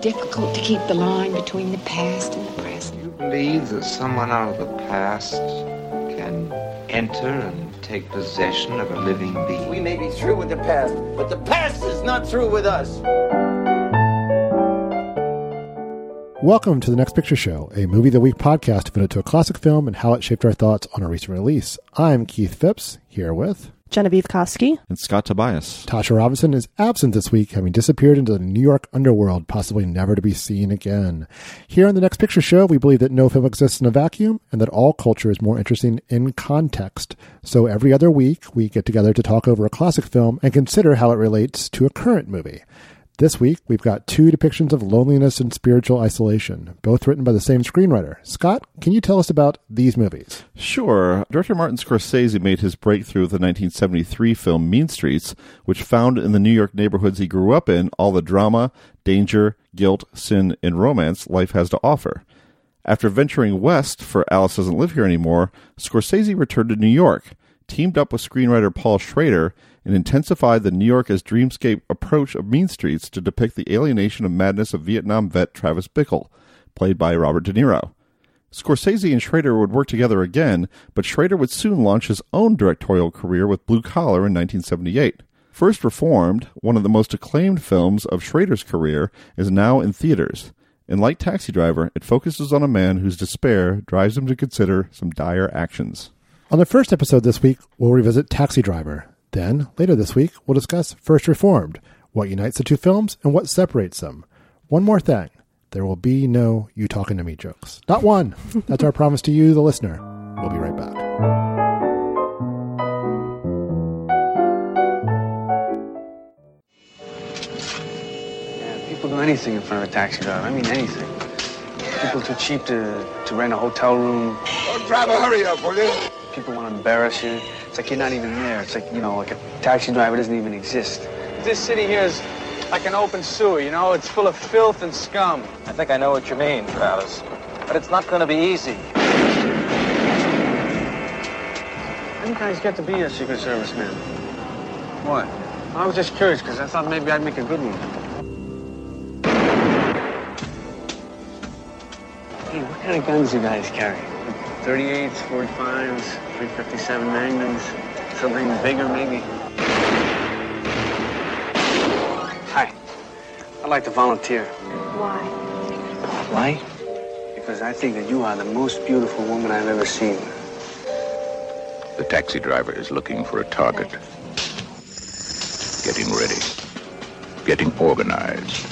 difficult to keep the line between the past and the present. You believe that someone out of the past can enter and take possession of a living being? We may be through with the past, but the past is not through with us. Welcome to the Next Picture Show, a movie of the week podcast devoted to a classic film and how it shaped our thoughts on a recent release. I'm Keith Phipps, here with Genevieve Koski. And Scott Tobias. Tasha Robinson is absent this week, having disappeared into the New York underworld, possibly never to be seen again. Here on the Next Picture Show, we believe that no film exists in a vacuum and that all culture is more interesting in context. So every other week, we get together to talk over a classic film and consider how it relates to a current movie. This week, we've got two depictions of loneliness and spiritual isolation, both written by the same screenwriter. Scott, can you tell us about these movies? Sure. Director Martin Scorsese made his breakthrough with the 1973 film Mean Streets, which found in the New York neighborhoods he grew up in all the drama, danger, guilt, sin, and romance life has to offer. After venturing west for Alice Doesn't Live Here Anymore, Scorsese returned to New York, teamed up with screenwriter Paul Schrader, and intensified the New York as dreamscape approach of Mean Streets to depict the alienation and madness of Vietnam vet Travis Bickle, played by Robert De Niro. Scorsese and Schrader would work together again, but Schrader would soon launch his own directorial career with Blue Collar in 1978. First Reformed, one of the most acclaimed films of Schrader's career, is now in theaters. In like Taxi Driver, it focuses on a man whose despair drives him to consider some dire actions. On the first episode this week, we'll revisit Taxi Driver, then, later this week, we'll discuss First Reformed, what unites the two films and what separates them. One more thing there will be no you talking to me jokes. Not one. That's our promise to you, the listener. We'll be right back. People do anything in front of a taxi driver. I mean, anything. People too cheap to, to rent a hotel room. Oh, driver, hurry up, will you? People want to embarrass you. It's like you're not even there. It's like, you know, like a taxi driver doesn't even exist. This city here is like an open sewer, you know? It's full of filth and scum. I think I know what you mean, Travis. But it's not going to be easy. How do you guys get to be a Secret Service man? What? I was just curious because I thought maybe I'd make a good one. Hey, what kind of guns do you guys carry? 38s, 45s, 357 Magnums, something bigger maybe. Hi. I'd like to volunteer. Why? Why? Because I think that you are the most beautiful woman I've ever seen. The taxi driver is looking for a target. Getting ready. Getting organized.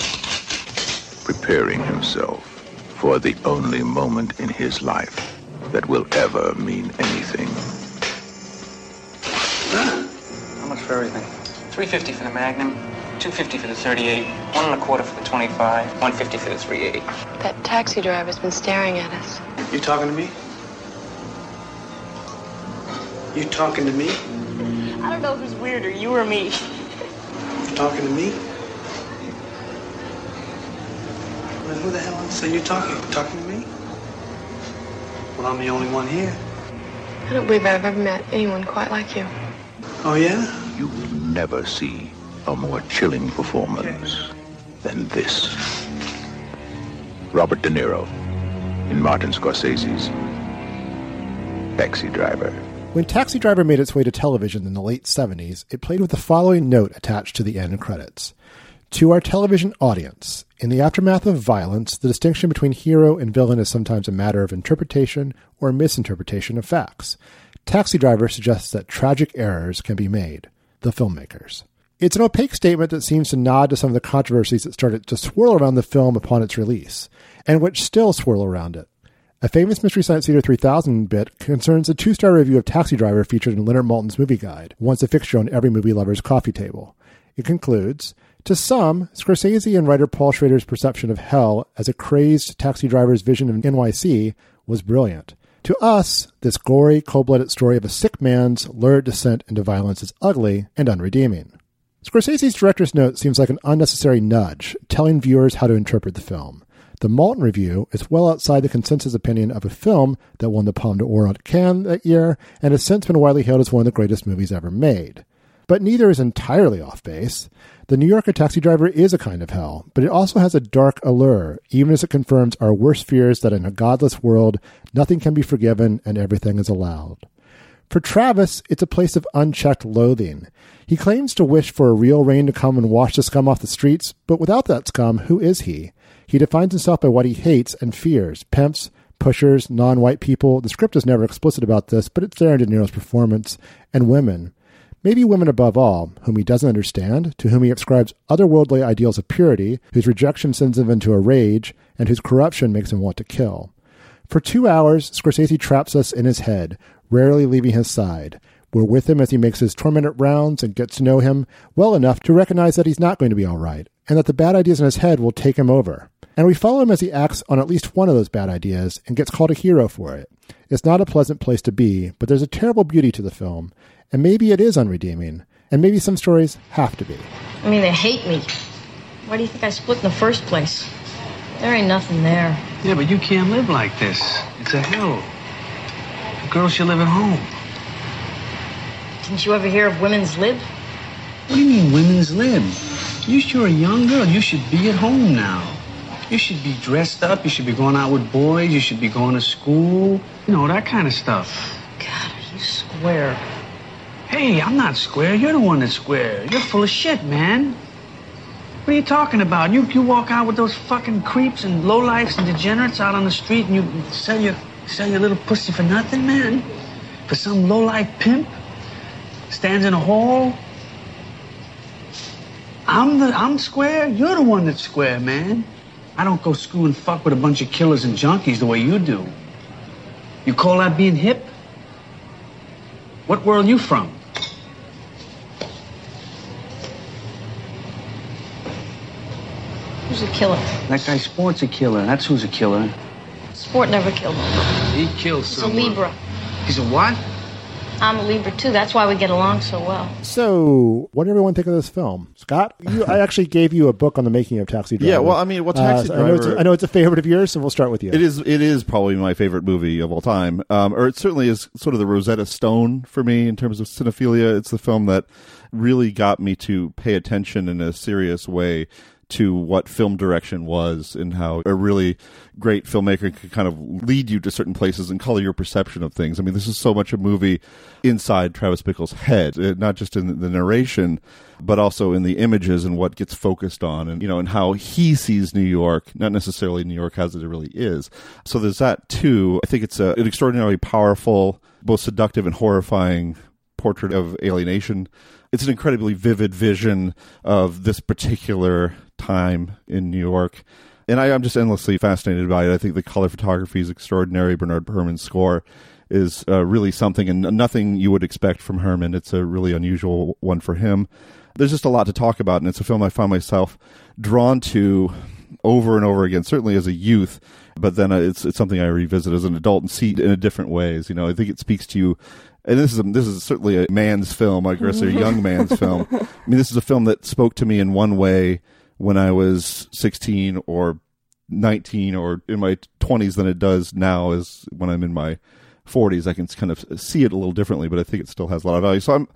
Preparing himself for the only moment in his life that will ever mean anything. How much for everything? 350 for the Magnum, 250 for the 38, one and a quarter for the 25, 150 for the 380. That taxi driver's been staring at us. You talking to me? You talking to me? I don't know who's weirder, you or me. You talking to me? Then who the hell else are you talking? Talking to? Well, I'm the only one here. I don't believe I've ever met anyone quite like you. Oh, yeah? You will never see a more chilling performance than this. Robert De Niro in Martin Scorsese's Taxi Driver. When Taxi Driver made its way to television in the late 70s, it played with the following note attached to the end credits. To our television audience, in the aftermath of violence, the distinction between hero and villain is sometimes a matter of interpretation or misinterpretation of facts. Taxi Driver suggests that tragic errors can be made. The filmmakers. It's an opaque statement that seems to nod to some of the controversies that started to swirl around the film upon its release, and which still swirl around it. A famous Mystery Science Theater 3000 bit concerns a two star review of Taxi Driver featured in Leonard Maltin's movie guide, once a fixture on every movie lover's coffee table. It concludes To some, Scorsese and writer Paul Schrader's perception of hell as a crazed taxi driver's vision of NYC was brilliant. To us, this gory, cold blooded story of a sick man's lurid descent into violence is ugly and unredeeming. Scorsese's director's note seems like an unnecessary nudge, telling viewers how to interpret the film. The Maltin review is well outside the consensus opinion of a film that won the Palme d'Or at Cannes that year and has since been widely hailed as one of the greatest movies ever made. But neither is entirely off base. The New Yorker taxi driver is a kind of hell, but it also has a dark allure, even as it confirms our worst fears that in a godless world, nothing can be forgiven and everything is allowed. For Travis, it's a place of unchecked loathing. He claims to wish for a real rain to come and wash the scum off the streets, but without that scum, who is he? He defines himself by what he hates and fears pimps, pushers, non white people. The script is never explicit about this, but it's there in De Niro's performance, and women. Maybe women above all, whom he doesn't understand, to whom he ascribes otherworldly ideals of purity, whose rejection sends him into a rage, and whose corruption makes him want to kill. For two hours, Scorsese traps us in his head, rarely leaving his side. We're with him as he makes his tormented rounds and gets to know him well enough to recognize that he's not going to be all right, and that the bad ideas in his head will take him over. And we follow him as he acts on at least one of those bad ideas and gets called a hero for it. It's not a pleasant place to be, but there's a terrible beauty to the film, and maybe it is unredeeming, and maybe some stories have to be. I mean, they hate me. Why do you think I split in the first place? There ain't nothing there. Yeah, but you can't live like this. It's a hell. The girl should live at home. Didn't you ever hear of women's lib? What do you mean, women's lib? You sure a young girl. You should be at home now. You should be dressed up. You should be going out with boys. You should be going to school. You know, that kind of stuff. God, are you square? Hey, I'm not square. You're the one that's square. You're full of shit, man. What are you talking about? You you walk out with those fucking creeps and lowlifes and degenerates out on the street and you sell your sell your little pussy for nothing, man? For some lowlife pimp? Stands in a hall? I'm the I'm square. You're the one that's square, man. I don't go screw and fuck with a bunch of killers and junkies the way you do. You call that being hip? What world you from? A killer? That guy Sport's a killer. That's who's a killer. Sport never killed me. He killed He's a. Libra. He's a what? I'm a Libra too. That's why we get along so well. So, what did everyone think of this film? Scott, you, I actually gave you a book on the making of Taxi Driver. Yeah, well, I mean, well, Taxi Uh, I know, it's, Driver- I know it's a favorite of yours, so we'll start with you. It is. It is probably my favorite movie of all time, um, or it certainly is sort of the Rosetta Stone for me in terms of cinephilia. It's the film that really got me to pay attention in a serious way to what film direction was and how a really great filmmaker could kind of lead you to certain places and color your perception of things. I mean, this is so much a movie inside Travis Bickle's head, uh, not just in the narration, but also in the images and what gets focused on and, you know, and how he sees New York, not necessarily New York as it really is. So there's that too. I think it's a, an extraordinarily powerful, both seductive and horrifying portrait of alienation. It's an incredibly vivid vision of this particular time in New York. And I, I'm just endlessly fascinated by it. I think the color photography is extraordinary. Bernard Herrmann's score is uh, really something and nothing you would expect from Herrmann. It's a really unusual one for him. There's just a lot to talk about, and it's a film I find myself drawn to over and over again, certainly as a youth, but then uh, it's it's something I revisit as an adult and see in a different ways. You know, I think it speaks to you. And this is a, this is certainly a man's film, I guess, a young man's film. I mean, this is a film that spoke to me in one way when I was 16 or 19 or in my 20s than it does now as when I'm in my 40s. I can kind of see it a little differently, but I think it still has a lot of value. So I'm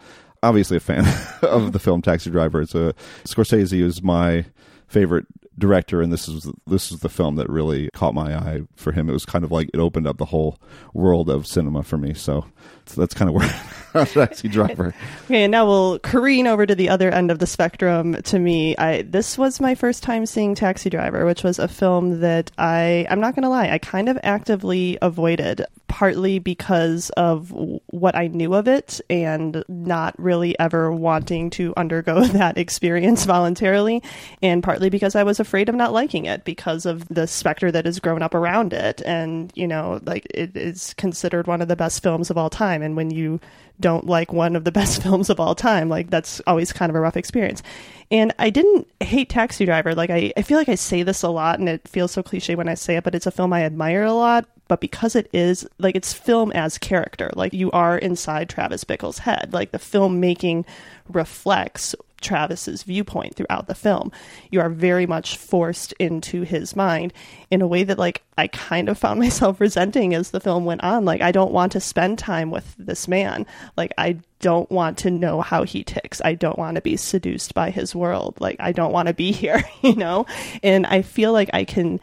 obviously a fan of the film Taxi Driver. It's a Scorsese is my favorite director, and this is this is the film that really caught my eye for him. It was kind of like it opened up the whole world of cinema for me. So, so that's kind of where Taxi Driver. Okay, and now we'll careen over to the other end of the spectrum. To me, I this was my first time seeing Taxi Driver, which was a film that I I'm not going to lie, I kind of actively avoided, partly because of what I knew of it and not really ever wanting to undergo that experience voluntarily, and partly because I was afraid of not liking it because of the specter that has grown up around it, and you know, like it is considered one of the best films of all time, and when you don't like one of the best films of all time. Like that's always kind of a rough experience. And I didn't hate Taxi Driver. Like I, I feel like I say this a lot and it feels so cliche when I say it, but it's a film I admire a lot. But because it is like it's film as character, like you are inside Travis Bickle's head. Like the filmmaking reflects Travis's viewpoint throughout the film. You are very much forced into his mind in a way that like I kind of found myself resenting as the film went on. Like I don't want to spend time with this man. Like I don't want to know how he ticks. I don't want to be seduced by his world. Like I don't want to be here, you know? And I feel like I can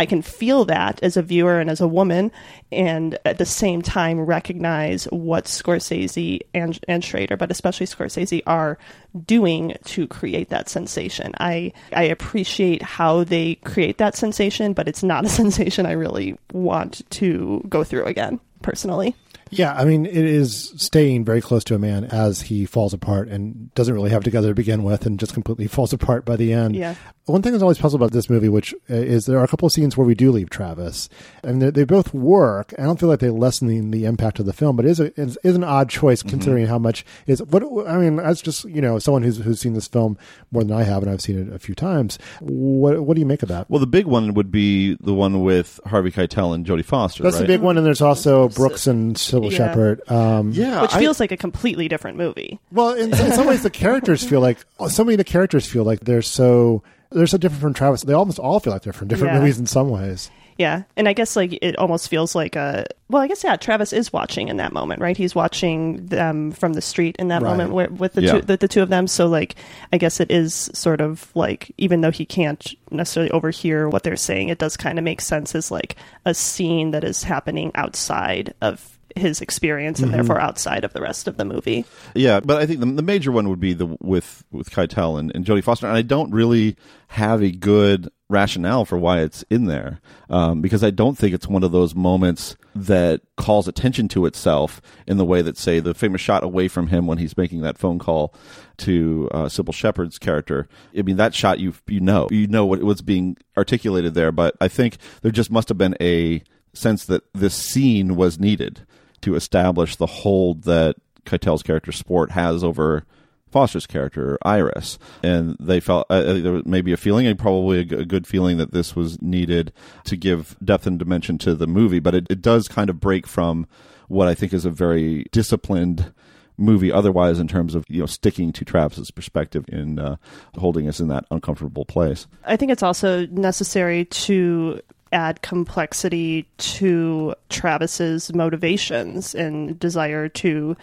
I can feel that as a viewer and as a woman, and at the same time recognize what Scorsese and, and Schrader, but especially Scorsese, are doing to create that sensation. I I appreciate how they create that sensation, but it's not a sensation I really want to go through again personally. Yeah, I mean, it is staying very close to a man as he falls apart and doesn't really have it together to begin with and just completely falls apart by the end. Yeah. One thing that's always puzzled about this movie, which uh, is there are a couple of scenes where we do leave Travis, and they, they both work. I don't feel like they lessen the, the impact of the film, but it is, a, is, is an odd choice considering how much is what I mean. As just you know, someone who's who's seen this film more than I have, and I've seen it a few times. What what do you make of that? Well, the big one would be the one with Harvey Keitel and Jodie Foster. That's right? the big one, and there's also Brooks and Cybill Yeah. Shepherd. Um, Yeah, Which I- feels like a completely different movie. Well, in, in some ways, the characters feel like so many of the characters feel like they're so they're so different from Travis. They almost all feel like they're from different Yeah. movies in some ways. Yeah, and I guess like it almost feels like a well, I guess yeah. Travis is watching in that moment, right? He's watching them from the street in that Right. moment where, with the Yeah. two the, the two of them. So like, I guess it is sort of like even though he can't necessarily overhear what they're saying, it does kind of make sense as like a scene that is happening outside of his experience and Mhm. therefore outside of the rest of the movie. Yeah, but I think the, the major one would be the with with Keitel and, and Jodie Foster, and I don't really have a good rationale for why it's in there um, because I don't think it's one of those moments that calls attention to itself in the way that, say, the famous shot away from him when he's making that phone call to uh, Cybill Shepherd's character. I mean, that shot you you know you know what was being articulated there, but I think there just must have been a sense that this scene was needed to establish the hold that Keitel's character Sport has over Foster's character Iris, and they felt uh, uh, there was maybe a feeling, and probably a, g- a good feeling, that this was needed to give depth and dimension to the movie. But it, it does kind of break from what I think is a very disciplined movie otherwise in terms of you know sticking to Travis's perspective in uh, holding us in that uncomfortable place. I think it's also necessary to add complexity to Travis's motivations and desire to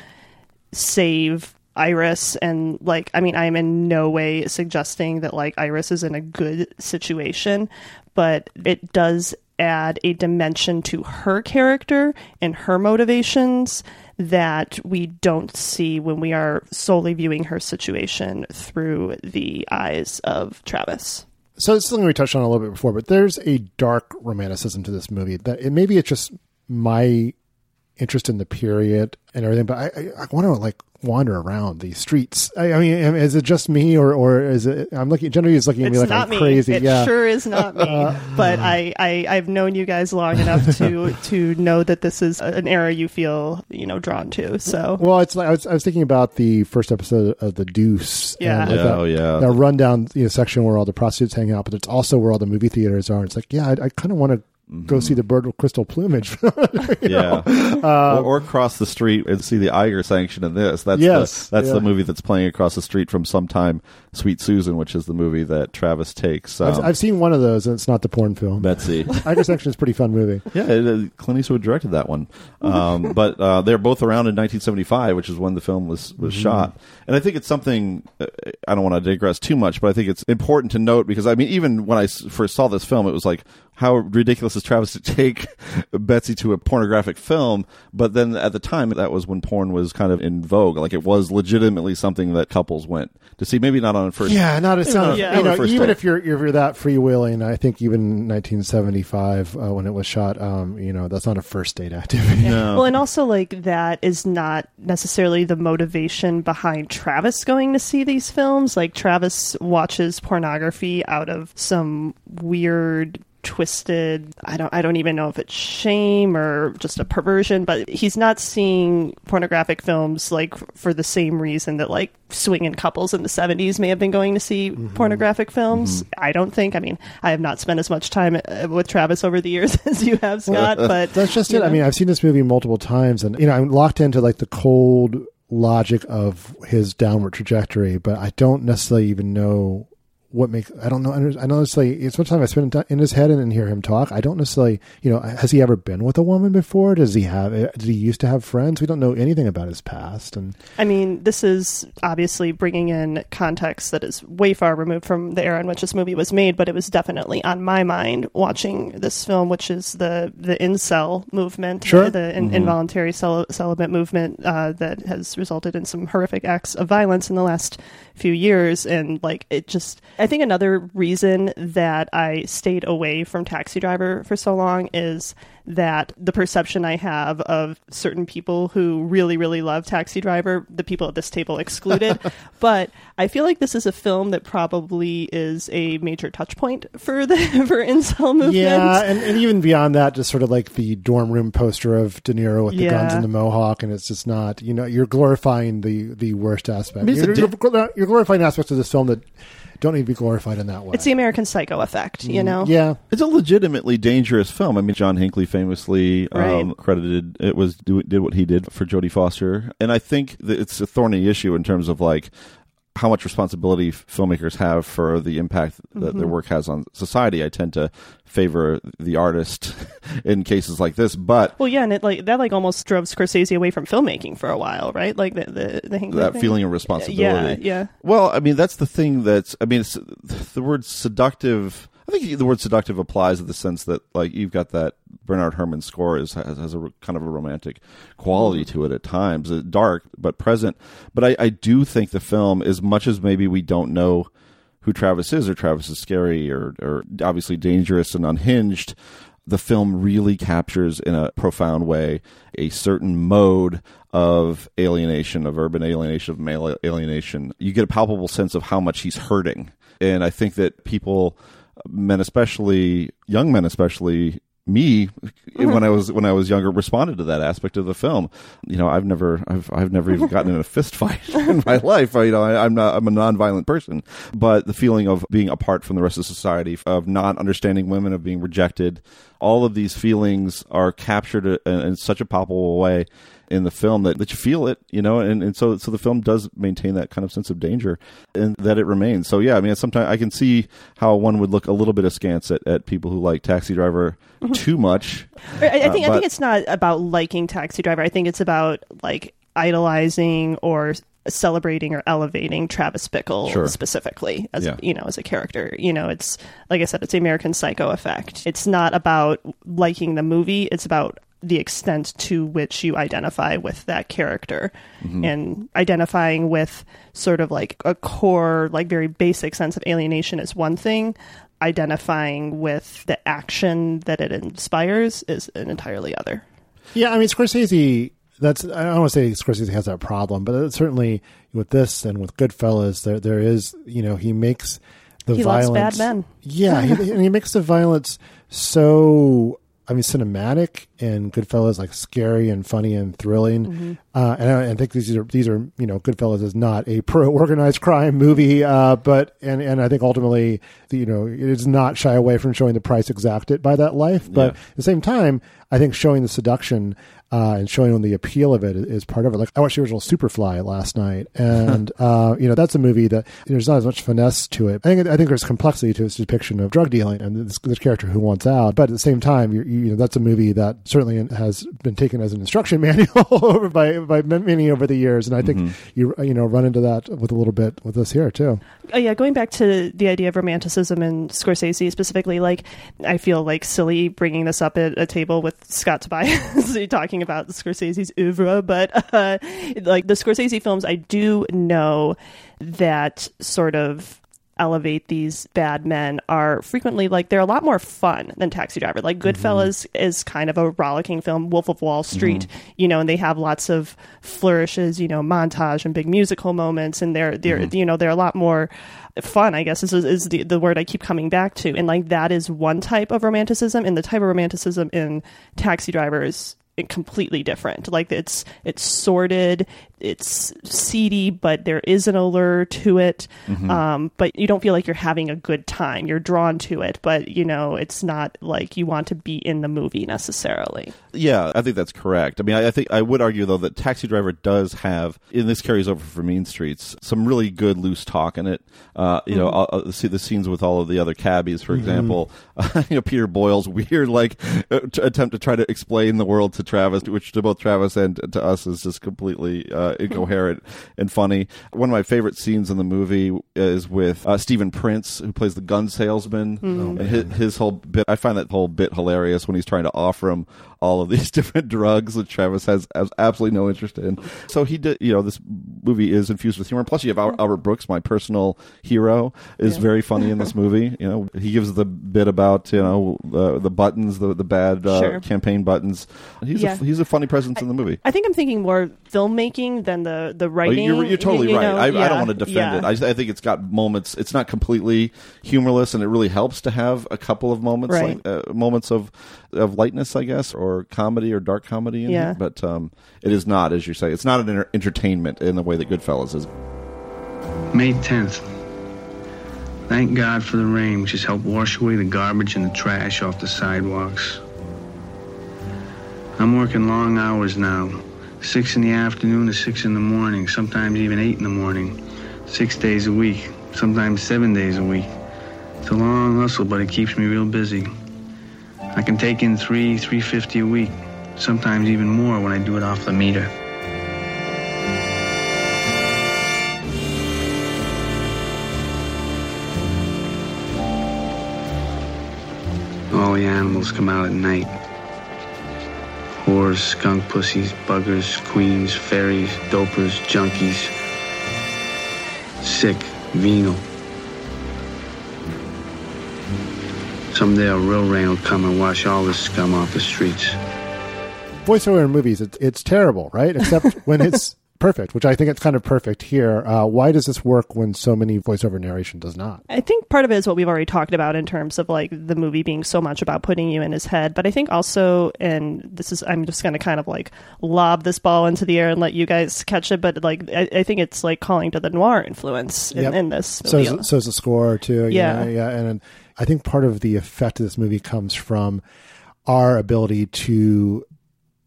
save Iris and like I mean I'm in no way suggesting that like Iris is in a good situation but it does add a dimension to her character and her motivations that we don't see when we are solely viewing her situation through the eyes of Travis. So it's something we touched on a little bit before, but there's a dark romanticism to this movie that it, maybe it's just my interest in the period and everything, but I, I, I want to like wander around these streets. I, I mean, is it just me or, or is it, I'm looking, Genevieve is looking at me It's like not I'm me. crazy. It yeah. sure is not me. Uh, but I, I, I've known you guys long enough to to know that this is an era you feel you know drawn to. So Well, it's like I was, I was thinking about the first episode of The Deuce. Yeah. and like Yeah, that, oh, yeah. That rundown you know, section where all the prostitutes hang out, but it's also where all the movie theaters are. It's like, yeah, I, I kind of want to go see the bird with crystal plumage. Yeah, or, uh, or cross the street and see the Eiger sanction in this. That's Yes, the, that's yeah. the movie that's playing across the street from sometime Sweet Susan, which is the movie that Travis takes. I've, um, I've seen one of those, and it's not the porn film. Betsy. I Eiger Sanction is a pretty fun movie. Yeah, it, uh, Clint Eastwood directed that one. Um, but uh, they're both around in 1975, which is when the film was was Mm-hmm. shot. And I think it's something. Uh, I don't want to digress too much, but I think it's important to note because I mean, even when I s- first saw this film, it was like, how ridiculous is Travis to take Betsy to a pornographic film? But then at the time, that was when porn was kind of in vogue. Like it was legitimately something that couples went to see. Maybe not on first. Yeah, not a maybe not- Yeah. You know, first even date. if you're if you're that freewheeling, I think even 1975 uh, when it was shot, um, you know, that's not a first date activity. Well, and also like that is not necessarily the motivation behind Travis going to see these films. Like Travis watches pornography out of some weird twisted I don't I don't even know if it's shame or just a perversion, but he's not seeing pornographic films like for the same reason that like swinging couples in the 70s may have been going to see mm-hmm. pornographic films. Mm-hmm. I don't think. I mean, I have not spent as much time uh, with Travis over the years as you have, Scott, uh, but That's just it. I mean, I've seen this movie multiple times, and you know, I'm locked into like the cold logic of his downward trajectory, but I don't necessarily even know what makes I don't know. I don't necessarily. It's much time I spend in his head and, and hear him talk. I don't necessarily, you know, has he ever been with a woman before? Does he have? Did he used to have friends? We don't know anything about his past. And I mean, this is obviously bringing in context that is way far removed from the era in which this movie was made, but it was definitely on my mind watching this film, which is the the incel movement, Sure. the, in, Mhm. involuntary cel- celibate movement uh, that has resulted in some horrific acts of violence in the last few years, and like it just. I think another reason that I stayed away from Taxi Driver for so long is that the perception I have of certain people who really, really love Taxi Driver, the people at this table excluded. but I feel like this is a film that probably is a major touch point for the for incel movement. yeah, and, and even beyond that, just sort of like the dorm room poster of De Niro with the Yeah. guns and the mohawk, and it's just not. You know, you're glorifying the the worst aspect. I mean, you're, di- you're- you're glorifying aspects of this film that don't need to be glorified in that way. It's the American Psycho effect, you know? Mm, Yeah. It's a legitimately dangerous film. I mean, John Hinckley famously um, Right. credited it was do, did what he did for Jodie Foster, and I think that it's a thorny issue in terms of like how much responsibility filmmakers have for the impact that their Mhm. work has on society. I tend to favor the artist in cases like this, but Well, yeah, and it like that like almost drove Scorsese away from filmmaking for a while, right? Like the the, the that thing? feeling of responsibility. Yeah, yeah. Well, I mean, that's the thing that's, I mean, it's, the word seductive, I think the word seductive applies in the sense that, like, you've got that Bernard Herrmann score is, has, has a kind of a romantic quality to it at times, dark but present. But I, I do think the film, as much as maybe we don't know who Travis is, or Travis is scary, or, or obviously dangerous and unhinged, the film really captures in a profound way a certain mode of alienation, of urban alienation, of male alienation. You get a palpable sense of how much he's hurting. And I think that people, men especially, young men especially, me mm-hmm. when I was when I was younger responded to that aspect of the film. You know, I've never I've I've never even gotten in a fist fight in my life. You know, I, I'm not I'm a nonviolent person, but the feeling of being apart from the rest of society, of not understanding women, of being rejected, all of these feelings are captured in, in such a palpable way in the film that, that you feel it, you know, and, and so so the film does maintain that kind of sense of danger and that it remains. So yeah, I mean sometimes I can see how one would look a little bit askance at, at people who like Taxi Driver too much. I, I Uh, think I think it's not about liking Taxi Driver. I think it's about like idolizing or celebrating or elevating Travis Bickle Sure. specifically as Yeah. you know as a character. You know, it's like I said, it's the American Psycho effect. It's not about liking the movie. It's about the extent to which you identify with that character Mhm. and identifying with sort of like a core like very basic sense of alienation is one thing identifying with the action that it inspires is an entirely other Yeah, I mean Scorsese. That's I don't want to say Scorsese has that problem, but certainly with this and with Goodfellas, there there is you know he makes the He loves violence. bad men. Yeah, he, and he makes the violence so I mean cinematic and Goodfellas like scary and funny and thrilling. Mhm. Uh, and I, I think these are these are you know Goodfellas is not a pro organized crime movie, uh, but and and I think ultimately you know it is not shy away from showing the price exacted by that life, but Yeah. at the same time, I think showing the seduction uh, and showing the appeal of it is part of it. Like I watched the original Superfly last night, and uh, you know that's a movie that there's not as much finesse to it. I think I think there's complexity to its depiction of drug dealing and this, this character who wants out, but at the same time, you, you know that's a movie that certainly has been taken as an instruction manual over by by many over the years, and I think Mhm. you you know run into that with a little bit with us here too. Oh yeah, going back to the idea of romanticism and Scorsese specifically, like I feel like silly bringing this up at a table with Scott Tobias talking about Scorsese's oeuvre, but uh, like the Scorsese films, I do know that sort of elevate these bad men are frequently like they're a lot more fun than Taxi Driver. Like mm-hmm. Goodfellas is kind of a rollicking film, Wolf of Wall Street, mm-hmm. you know, and they have lots of flourishes, you know, montage and big musical moments, and they're they're mm-hmm. you know they're a lot more fun. I guess is is the the word I keep coming back to, and like that is one type of romanticism, and the type of romanticism in Taxi Driver is completely different. Like it's it's sordid it's seedy, but there is an allure to it. Mhm. Um, but you don't feel like you're having a good time. You're drawn to it, but you know it's not like you want to be in the movie necessarily. Yeah, I think that's correct. I mean, I, I think I would argue though that Taxi Driver does have, and this carries over for Mean Streets, some really good loose talk in it. Uh, you know, Mhm. I'll, I'll see the scenes with all of the other cabbies, for Mhm. example. you know, Peter Boyle's weird like uh, t- attempt to try to explain the world to Travis, which to both Travis and to us is just completely uh, incoherent and funny. One of my favorite scenes in the movie is with uh, Steven Prince, who plays the gun salesman, Mm. and his, his whole bit. I find that whole bit hilarious when he's trying to offer him all of these different drugs that Travis has, has absolutely no interest in. So he did, you know, this movie is infused with humor. Plus, you have Al- Albert Brooks, my personal hero, is Yeah. very funny in this movie. You know, he gives the bit about you know the the buttons, the the bad uh, Sure. campaign buttons. He's Yeah. a, he's a funny presence in the movie. I think I'm thinking more filmmaking than the the Oh, writing. You're, you're totally you right. know? I, I Yeah, don't want to defend yeah. it. I, I think it's got moments. It's not completely humorless, and it really helps to have a couple of moments, Right. like, uh, moments of of lightness, I guess, or comedy or dark comedy. In Yeah. it. But um, it is not, as you say, it's not an enter- entertainment in the way that Goodfellas is. May 10th. Thank God for the rain, which has helped wash away the garbage and the trash off the sidewalks. I'm working long hours now. Six in the afternoon to six in the morning, sometimes even eight in the morning. Six days a week, sometimes seven days a week. It's a long hustle, but it keeps me real busy. I can take in three, three fifty a week, sometimes even more when I do it off the meter. All the animals come out at night. Whores, skunk pussies, buggers, queens, fairies, dopers, junkies. Sick, venal. Someday a real rain will come and wash all this scum off the streets. voiceover in movies, it's, it's terrible, right? Except when it's perfect, which I think it's kind of perfect here. Uh, why does this work when so many voiceover narration does not? I think part of it is what we've already talked about in terms of like the movie being so much about putting you in his head. But I think also, and this is, I'm just going to kind of like lob this ball into the air and let you guys catch it. But like, I, I think it's like calling to the noir influence in, Yep. in this. So is, so is the score too. Yeah. yeah, yeah. And I think part of the effect of this movie comes from our ability to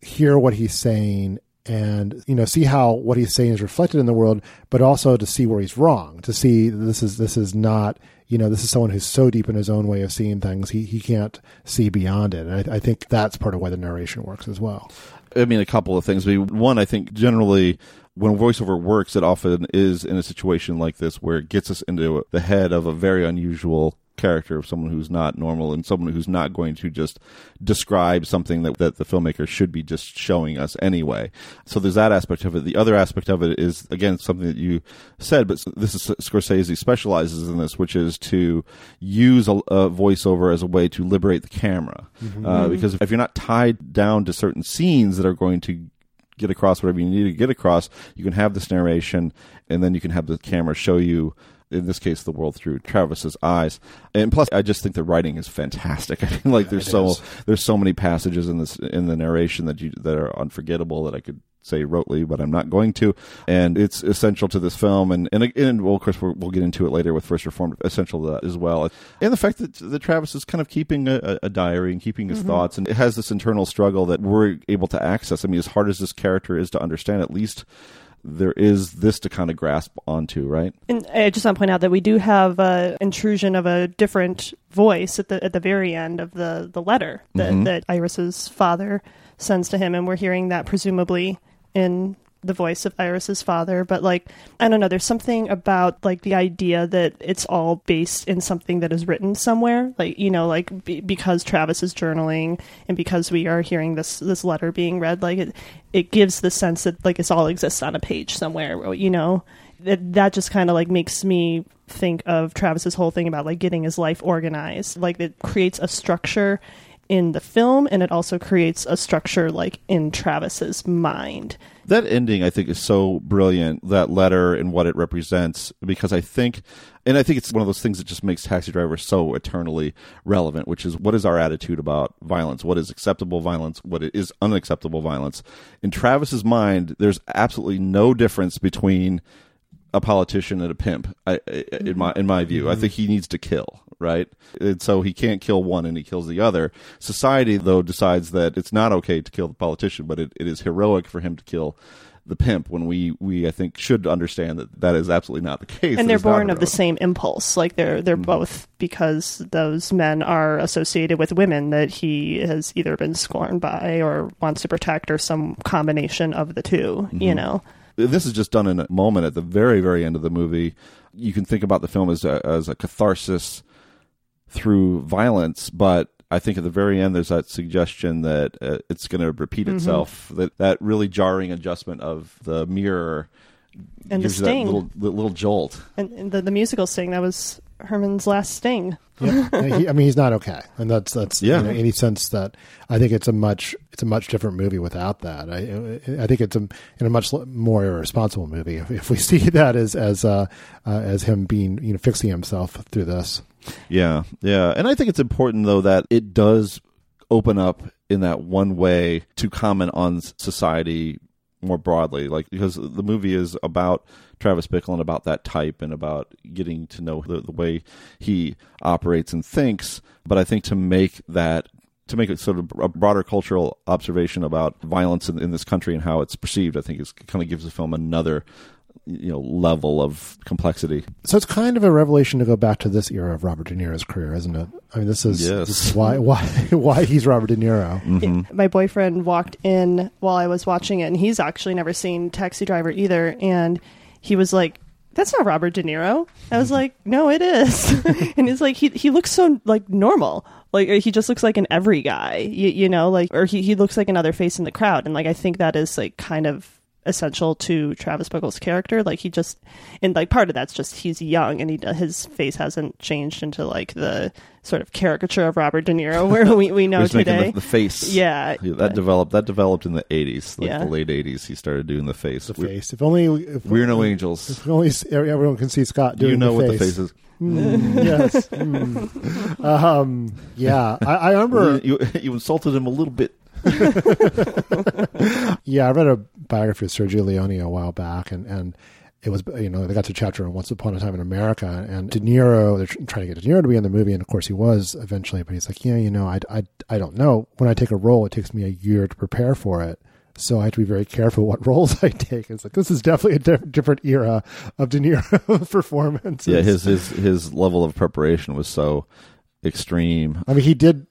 hear what he's saying and you know see how what he's saying is reflected in the world but also to see where he's wrong to see this is this is not you know this is someone who's so deep in his own way of seeing things he, he can't see beyond it and I, I think that's part of why the narration works as well I mean, a couple of things. One, I think generally when voiceover works, it often is in a situation like this where it gets us into the head of a very unusual character of someone who's not normal and someone who's not going to just describe something that, that the filmmaker should be just showing us anyway. So there's that aspect of it. The other aspect of it is, again, something that you said, but this is Scorsese specializes in this, which is to use a, a voiceover as a way to liberate the camera. Mhm. Uh, because if you're not tied down to certain scenes that are going to get across whatever you need to get across, you can have this narration and then you can have the camera show you in this case the world through Travis's eyes. And plus I just think the writing is fantastic. I mean like there's It so is. there's so many passages in this in the narration that you that are unforgettable that I could say rotely, but I'm not going to. And it's essential to this film, and and, and well, of course, we'll, we'll get into it later with First Reformed, essential to that as well. And the fact that, that Travis is kind of keeping a, a diary and keeping his Mhm. thoughts, and it has this internal struggle that we're able to access. I mean, as hard as this character is to understand, at least there is this to kind of grasp onto, right? And I just want to point out that we do have a intrusion of a different voice at the at the very end of the the letter that, Mhm. that Iris's father sends to him, and we're hearing that presumably in the voice of Iris's father. But like, I don't know, there's something about like the idea that it's all based in something that is written somewhere, like you know, like be, because Travis is journaling and because we are hearing this this letter being read, like it it gives the sense that like it's all exists on a page somewhere, you know that that just kind of like makes me think of Travis's whole thing about like getting his life organized. Like it creates a structure in the film, and it also creates a structure like in Travis's mind. That ending, I think, is so brilliant. That letter and what it represents, because I think, and I think it's one of those things that just makes Taxi Driver so eternally relevant. Which is, what is our attitude about violence? What is acceptable violence? What is unacceptable violence? In Travis's mind, there's absolutely no difference between a politician and a pimp. I, in mm-hmm. my in my view, I mm-hmm. think he needs to kill, right? And so he can't kill one and he kills the other. Society, though, decides that it's not okay to kill the politician, but it, it is heroic for him to kill the pimp. When we we I think should understand that that is absolutely not the case. and they're born of the same impulse like they're they're mm-hmm. both because those men are associated with women that he has either been scorned by or wants to protect or some combination of the 2 you Mhm. know This is just done in a moment at the very, very end of the movie. You can think about the film as a, as a catharsis through violence, but I think at the very end there's that suggestion that uh, it's going to repeat Mhm. itself. That that really jarring adjustment of the mirror And the sting. that little, the little jolt. and, and the, the musical sting that was Herrmann's last sting Yeah, he, I mean, he's not okay, and that's that's Yeah. You know, any sense that I think it's a much it's a much different movie without that. I I think it's a in a much more irresponsible movie if, if we see that as as uh, uh, as him being you know fixing himself through this. Yeah, yeah, and I think it's important though that it does open up in that one way to comment on society more broadly, like because the movie is about Travis Bickle and about that type and about getting to know the, the way he operates and thinks. But I think to make that to make it sort of a broader cultural observation about violence in, in this country and how it's perceived, I think is kind of gives the film another you know level of complexity. So it's kind of a revelation to go back to this era of Robert De Niro's career, isn't it? I mean, this is, Yes. this is why why why he's Robert De Niro. Mm-hmm. my boyfriend walked in while I was watching it, and he's actually never seen Taxi Driver either. And he was like, "That's not Robert De Niro." I was like, "No, it is." and he's like, "He he looks so like normal. Like uh, he just looks like an every guy, you, you know, like or he he looks like another face in the crowd." And like I think that is like kind of essential to Travis Bickle's character. Like he just, and like part of that's just he's young and he his face hasn't changed into like the sort of caricature of Robert De Niro where we, we know He's today. the, the face. Yeah, that but- developed. That developed in the eighties, like Yeah. the late eighties. He started doing the face. The We- face. If only if, We're no angels. If only everyone can see Scott doing You know the what the face. face is. Mm, yes. Mm. Um, yeah, I, I remember. You, you insulted him a little bit. Yeah, I read a biography of Sergio Leone a while back, and and it was you know they got to chapter on Once Upon a Time in America, and De Niro they're trying to get De Niro to be in the movie, and of course he was eventually, but he's like, yeah, you know, I I I don't know. When I take a role, it takes me a year to prepare for it. So I have to be very careful what roles I take. It's like this is definitely a diff- different era of De Niro performance. Yeah, his his his level of preparation was so extreme. I mean, he did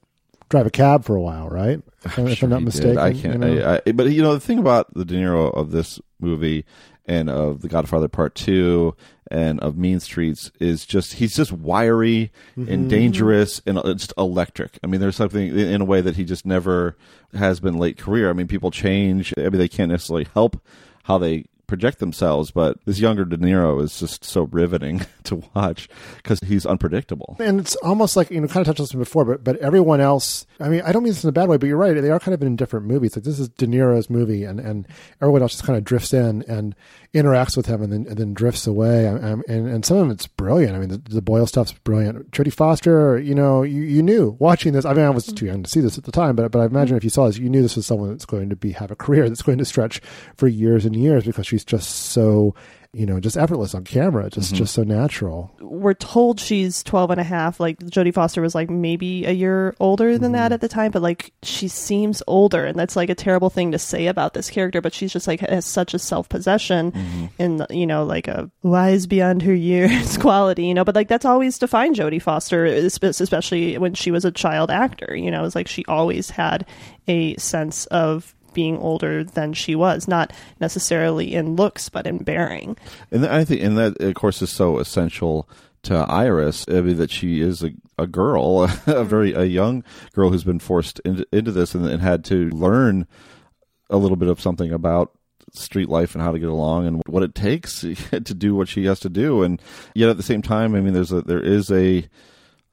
drive a cab for a while, right? If I'm, if Sure I'm not he did. mistaken. I can't. you know? I, I, but you know the thing about the De Niro of this movie and of The Godfather Part Two and of Mean Streets is just he's just wiry Mhm. and dangerous and uh, just electric. I mean, there's something in in a way that he just never has been late career. I mean, people change. I mean, they can't necessarily help how they project themselves, but this younger De Niro is just so riveting to watch because he's unpredictable. and it's almost like you know, kind of touched on this before, but but everyone else. I mean, I don't mean this in a bad way, but you're right. They are kind of in different movies. Like this is De Niro's movie, and and everyone else just kind of drifts in and interacts with him, and then and then drifts away. And and, and some of it's brilliant. I mean, the, the Boyle stuff's brilliant. Jodie Foster, you know, you, you knew watching this. I mean, I was too young to see this at the time, but but I imagine if you saw this, you knew this was someone that's going to be have a career that's going to stretch for years and years because she's just so you know just effortless on camera, just Mhm. just so natural. we're told she's 12 and a half like jodie foster was like maybe a year older than that at the time but like she seems older and that's like a terrible thing to say about this character but she's just like has such a self-possession and you know like a wise beyond her years quality you know but like that's always defined jodie foster especially when she was a child actor you know it's like she always had a sense of being older than she was not necessarily in looks but in bearing And I think, and that of course is so essential to Iris. I mean, that she is a, a girl, a mm-hmm. very a young girl who's been forced into, into this and, and had to learn a little bit of something about street life and how to get along and what it takes to do what she has to do. And yet at the same time, I mean, there's a there is a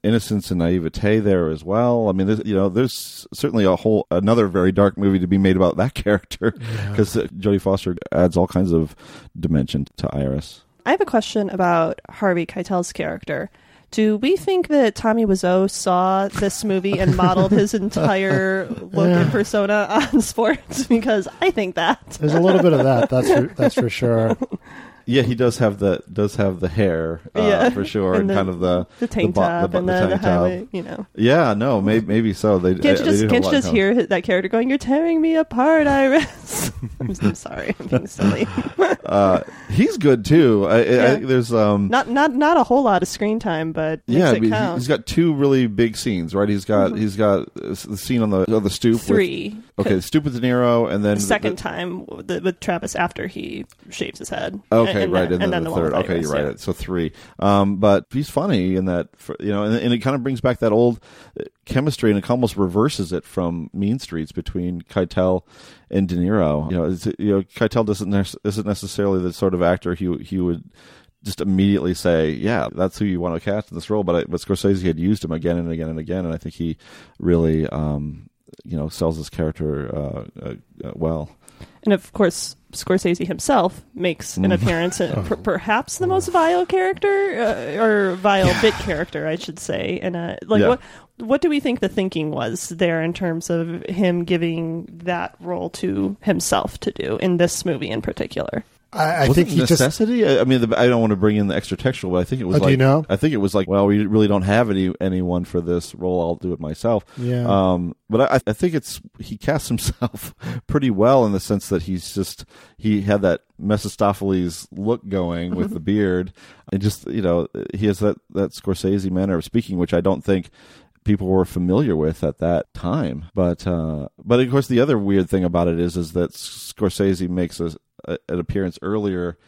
innocence and naivete there as well. I mean, you know, there's certainly a whole another very dark movie to be made about that character because uh, Jodie Foster adds all kinds of dimension to Iris. I have a question about Harvey Keitel's character. Do we think that Tommy Wiseau saw this movie and modeled his entire look Yeah. and persona on sports? Because I think that. There's a little bit of that. That's for, that's for sure. Yeah, he does have the does have the hair uh, Yeah. for sure, And and, the- kind of the the tank bo- top bo- and the- the tank top. you know. Yeah, no, maybe maybe so. They Can't you just, can't you just hear that character going, You're tearing me apart, Iris? I'm, I'm sorry, I'm being silly. Uh, he's good too. I, I, I there's um not not not a whole lot of screen time, but yeah, it he- he's got two really big scenes, right? He's got he's got uh, the scene on the on the stoop. with- Three. Okay, Stupid De Niro, and then the the- second the- time with, with Travis after he shaves his head. Okay, and, right, then, and, then, the, one third. Okay, you're right. yeah. So three. Um, but he's funny in that, you know, and, and it kind of brings back that old uh, chemistry, and it almost reverses it from Mean Streets between Keitel and De Niro. You know, it's, you know, Keitel doesn't isn't necessarily the sort of actor he he would just immediately say, "Yeah, that's who you want to cast in this role." But I, but Scorsese had used him again and again and again, and I think he really, um, you know, sells his character uh, uh, uh, well. And of course, Scorsese himself makes an Mm. appearance in per- perhaps the most vile character, uh, or vile bit character, I should say. And uh, like, Yeah. what what do we think the thinking was there in terms of him giving that role to himself to do in this movie in particular? I, I think it he just necessity. I I mean, the, I don't want to bring in the extra textual, but I think it was Oh, do like you know? I think it was like, well, we really don't have any anyone for this role. I'll do it myself. Yeah. Um, but I, I think it's he casts himself pretty well in the sense that he's just he had that Mephistopheles look going with the beard, and just you know he has that that Scorsese manner of speaking, which I don't think people were familiar with at that time. But uh, but of course, the other weird thing about it is is that Scorsese makes a, a, an appearance earlier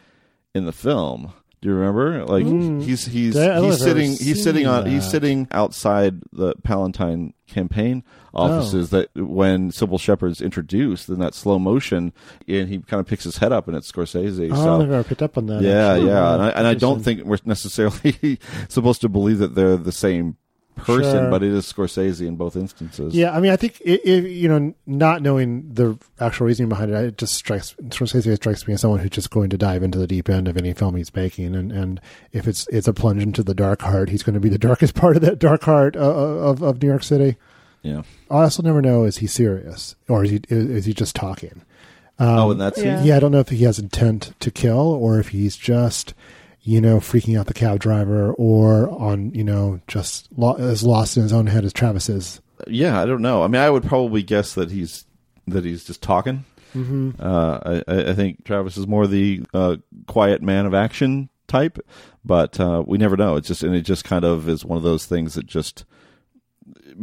in the film. Do you remember? Like Mm. he's he's I he's if I've ever sitting he's sitting on he's sitting outside the Palantine campaign Oh. offices that when Cybill Shepherd's introduced in that slow motion and he kind of picks his head up and it's Scorsese. Oh, so I've never picked up on that. yeah, actually. yeah, and I, and I don't think we're necessarily supposed to believe that they're the same person, Sure. but it is Scorsese in both instances. Yeah, I mean, I think i if you know, not knowing the actual reasoning behind it, it just strikes Scorsese strikes me as someone who's just going to dive into the deep end of any film he's making, and and if it's it's a plunge into the dark heart, he's going to be the darkest part of that dark heart uh, of of New York City. Yeah. I also never know is he serious or is he is, is he just talking? Um, Oh, and that's Yeah. yeah. I don't know if he has intent to kill or if he's just you know freaking out the cab driver or on you know just lo- as lost in his own head as Travis is. yeah, I don't know. I mean, I would probably guess that he's that he's just talking. Mhm. Uh, I- I, I think Travis is more the uh, quiet man of action type, but uh, we never know. It's just and it just kind of is one of those things that just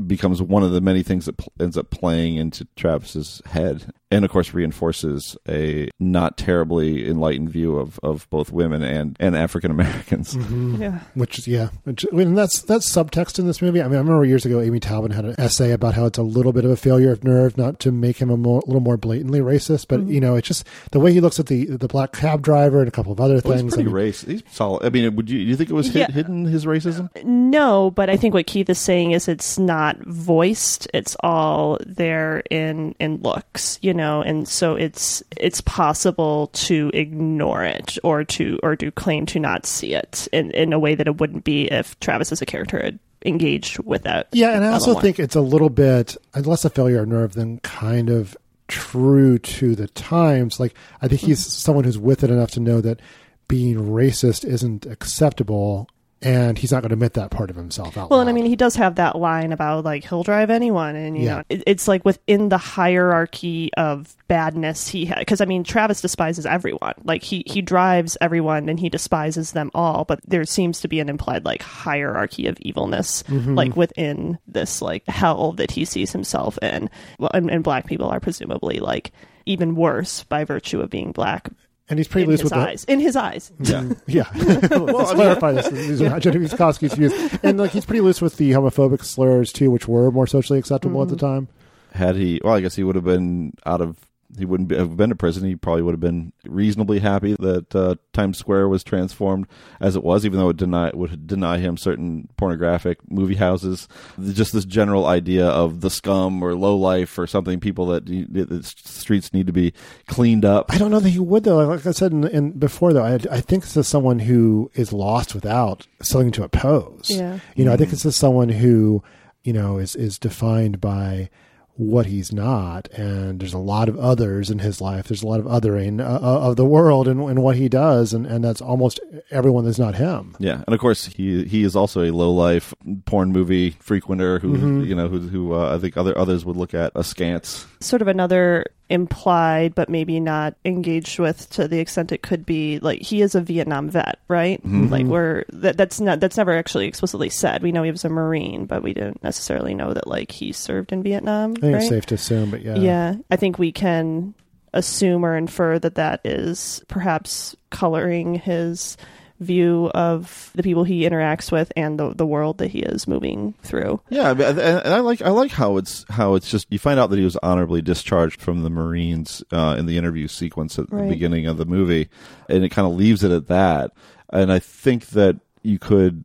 becomes one of the many things that pl- ends up playing into Travis's head, and of course reinforces a not terribly enlightened view of, of both women and, and African Americans. Mm-hmm. Yeah. Which is yeah, which, I mean that's that's subtext in this movie. I mean, I remember years ago, Amy Taubin had an essay about how it's a little bit of a failure of nerve not to make him a more, little more blatantly racist, but mm-hmm. you know, it's just the way he looks at the the black cab driver and a couple of other Well, he's things. pretty I mean, race. He's solid. I mean, would you? Do you think it was hid, Yeah. hidden his racism? Uh, no, but I think what Keith is saying is it's not voiced. It's all there in in looks, you know, and so it's it's possible to ignore it or to or to claim to not see it in in a way that it wouldn't be if Travis as a character had engaged with that. Yeah, and I also more. think it's a little bit less a failure of nerve than kind of true to the times. Like I think he's mm-hmm. someone who's with it enough to know that being racist isn't acceptable, and he's not going to admit that part of himself out Well, loud. and I mean, he does have that line about like he'll drive anyone, and you Yeah. know, it, it's like within the hierarchy of badness he. Because I mean, Travis despises everyone. Like he he drives everyone, and he despises them all. But there seems to be an implied like hierarchy of evilness, Mhm. like within this like hell that he sees himself in. Well, and, and black people are presumably like even worse by virtue of being black. And he's pretty in loose his with eyes. In his eyes. Yeah. Yeah. Let's clarify this. These are not Genevieve Koski's views. And like he's pretty loose with the homophobic slurs too, which were more socially acceptable at the mm-hmm. time. Had he? Well, I guess he would have been out of he wouldn't be, have been to prison. He probably would have been reasonably happy that uh, Times Square was transformed as it was, even though it deny would deny him certain pornographic movie houses. Just this general idea of the scum or low life or something. People that the streets need to be cleaned up. I don't know that he would though. Like I said in, in before though, I, I think this is someone who is lost without something to oppose. Yeah. You know, I think this is someone who you know is is defined by what he's not and there's a lot of others in his life. There's a lot of othering uh, uh, of the world and, and what he does and, and that's almost everyone that's not him. Yeah and of course he he is also a low life porn movie frequenter who Mhm. you know who, who uh, i think other others would look at askance. Sort of another implied but maybe not engaged with to the extent it could be like he is a Vietnam vet, right? Mhm. Like we're that, that's not that's never actually explicitly said. We know he was a Marine, but we didn't necessarily know that like he served in Vietnam. I think right? it's safe to assume but yeah Yeah, I think we can assume or infer that that is perhaps coloring his view of the people he interacts with and the the world that he is moving through. Yeah, I and and I like I like how it's how it's just you find out that he was honorably discharged from the Marines uh, in the interview sequence at Right. the beginning of the movie, and it kind of leaves it at that. And I think that you could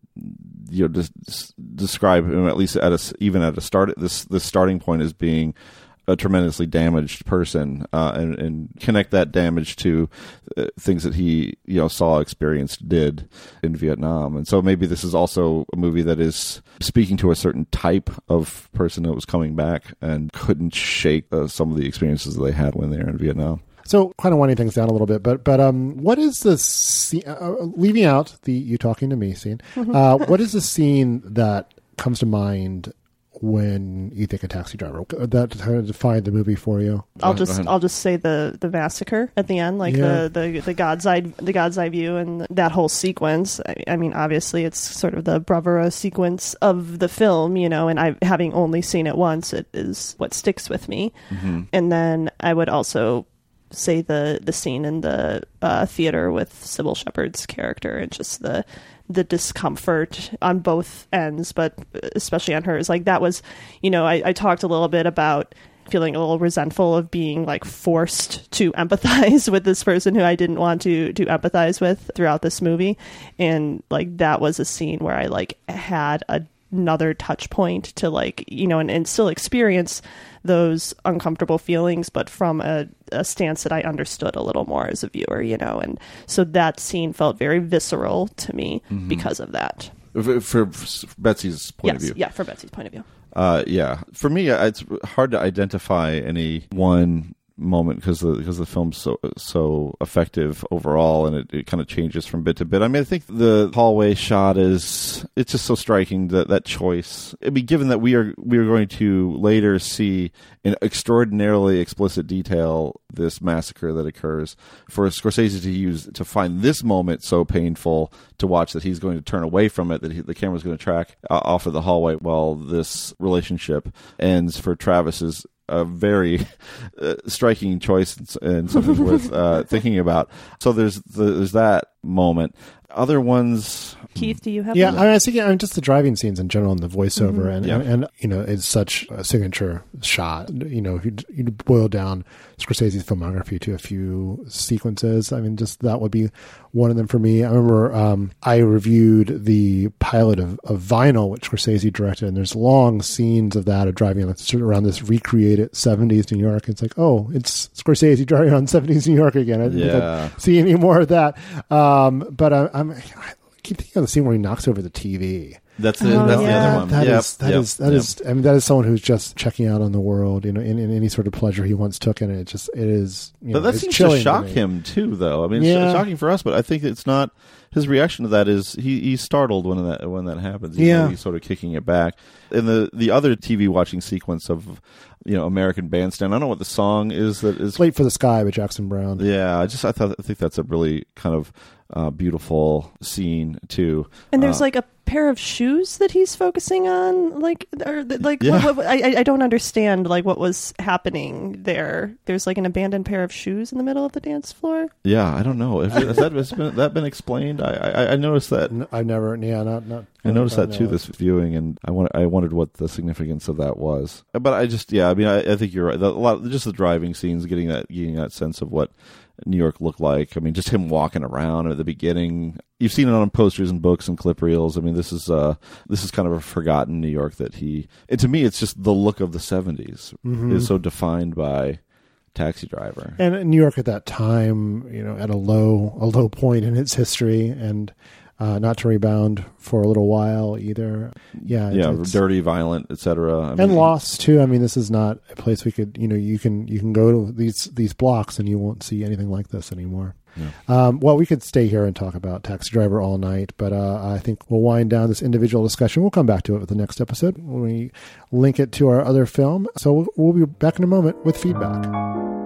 you know just describe him at least at a even at a start this this starting point as being a tremendously damaged person uh, and, and connect that damage to uh, things that he you know saw experienced did in Vietnam and so maybe this is also a movie that is speaking to a certain type of person that was coming back and couldn't shake uh, some of the experiences that they had when they were in Vietnam So, kind of winding things down a little bit, but but um, what is the scene? Uh, leaving out the you talking to me scene. Mhm. Uh, what is the scene that comes to mind when you think a taxi driver? That kind of defined the movie for you. I'll just I'll just say the the massacre at the end, like Yeah. the, the the God's eye the God's eye view and that whole sequence. I, I mean, obviously, it's sort of the bravura sequence of the film, you know. And I having only seen it once, it is what sticks with me. Mhm. And then I would also say the the scene in the uh, theater with Cybill Shepherd's character and just the the discomfort on both ends, but especially on hers. Like that was, you know, I, I talked a little bit about feeling a little resentful of being like forced to empathize with this person who I didn't want to to empathize with throughout this movie, and like that was a scene where I like had a another touch point to like you know and, and still experience those uncomfortable feelings but from a, a stance that i understood a little more as a viewer you know and so that scene felt very visceral to me Mhm. because of that. For, for, Betsy's point yes of view. yeah for betsy's point of view. Uh, yeah, for me, it's hard to identify any one moment because the because the film's so so effective overall, and it, it kind of changes from bit to bit. I mean, I think the hallway shot is it's just so striking that that choice. I mean, given that we are we are going to later see in extraordinarily explicit detail this massacre that occurs, for Scorsese to use to find this moment so painful to watch that he's going to turn away from it, that he, the camera's going to track uh, off of the hallway while this relationship ends for Travis is a very uh, striking choice and, and something worth uh, thinking about. So there's the, there's that moment. Other ones, keith do you have Yeah, one? I, mean, I was thinking I mean, just the driving scenes in general and the voiceover, Mhm. and, Yeah. and and you know, it's such a signature shot. You know, if you you boil down Scorsese's filmography to a few sequences, I mean, just that would be one of them for me. I remember um, I reviewed the pilot of, of Vinyl, which Scorsese directed, and there's long scenes of that of driving around this recreated '70s New York. It's like, oh, it's Scorsese driving around '70s New York again. I didn't Yeah. see any more of that. Um, but I, I'm. I keep thinking of the scene where he knocks over the TV. That's the Oh, that's the yeah. other one. That Yep, is that yep, is that yep. is- I mean that is someone who's just checking out on the world, you know, in, in any sort of pleasure he once took in it. It just it is. You But know, that seems to shock me. him too, though. I mean, Yeah. it's shocking for us, but I think it's not. His reaction to that is he, he's startled when that when that happens. He's, Yeah. he's sort of kicking it back. In the the other TV watching sequence of you know American Bandstand, I don't know what the song is that is. Late for the Sky by Jackson Browne. Yeah, I just I thought I think that's a really kind of uh, beautiful scene too. And there's Uh, like a pair of shoes that he's focusing on? Like, or like, Yeah. what, what, I, I don't understand like what was happening there. There's like an abandoned pair of shoes in the middle of the dance floor. Yeah, I don't know. Has, has that has been, that been explained? I, I I noticed that. I never, yeah, not not. I noticed that too this viewing, and I want I wondered what the significance of that was. But I just yeah, I mean I, I think you're right. The, a lot just the driving scenes, getting that getting that sense of what New York looked like. I mean, just him walking around at the beginning. You've seen it on posters and books and clip reels. I mean, this is uh this is kind of a forgotten New York that he. And to me, it's just the look of the 70s Mhm. is so defined by Taxi Driver. And New York at that time, you know, at a low a low point in its history, and uh, not to rebound for a little while either. Yeah, yeah, dirty, violent, etc. and lost too. I mean, this is not a place we could, you know, you can you can go to these these blocks and you won't see anything like this anymore. Um, well, we could stay here and talk about Taxi Driver all night, but uh, I think we'll wind down this individual discussion. We'll come back to it with the next episode when we link it to our other film. So we'll, we'll be back in a moment with feedback.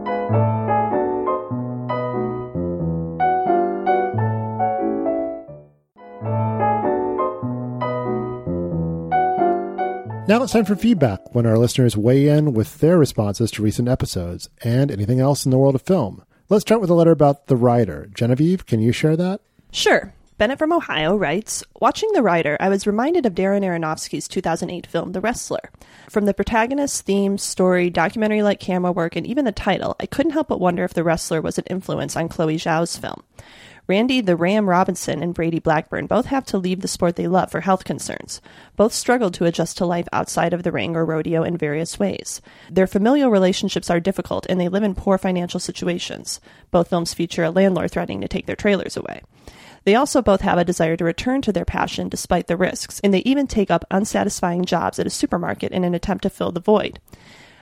Now it's time for feedback when our listeners weigh in with their responses to recent episodes and anything else in the world of film. Let's start with a letter about The Rider. Genevieve, can you share that? Sure. Bennett from Ohio writes Watching The Rider, I was reminded of Darren Aronofsky's 2008 film, The Wrestler. From the protagonist's theme, story, documentary like camera work, and even the title, I couldn't help but wonder if The Wrestler was an influence on Chloe Zhao's film. Randy the Ram Robinson and Brady Blackburn both have to leave the sport they love for health concerns. Both struggled to adjust to life outside of the ring or rodeo in various ways. Their familial relationships are difficult and they live in poor financial situations. Both films feature a landlord threatening to take their trailers away. They also both have a desire to return to their passion despite the risks, and they even take up unsatisfying jobs at a supermarket in an attempt to fill the void.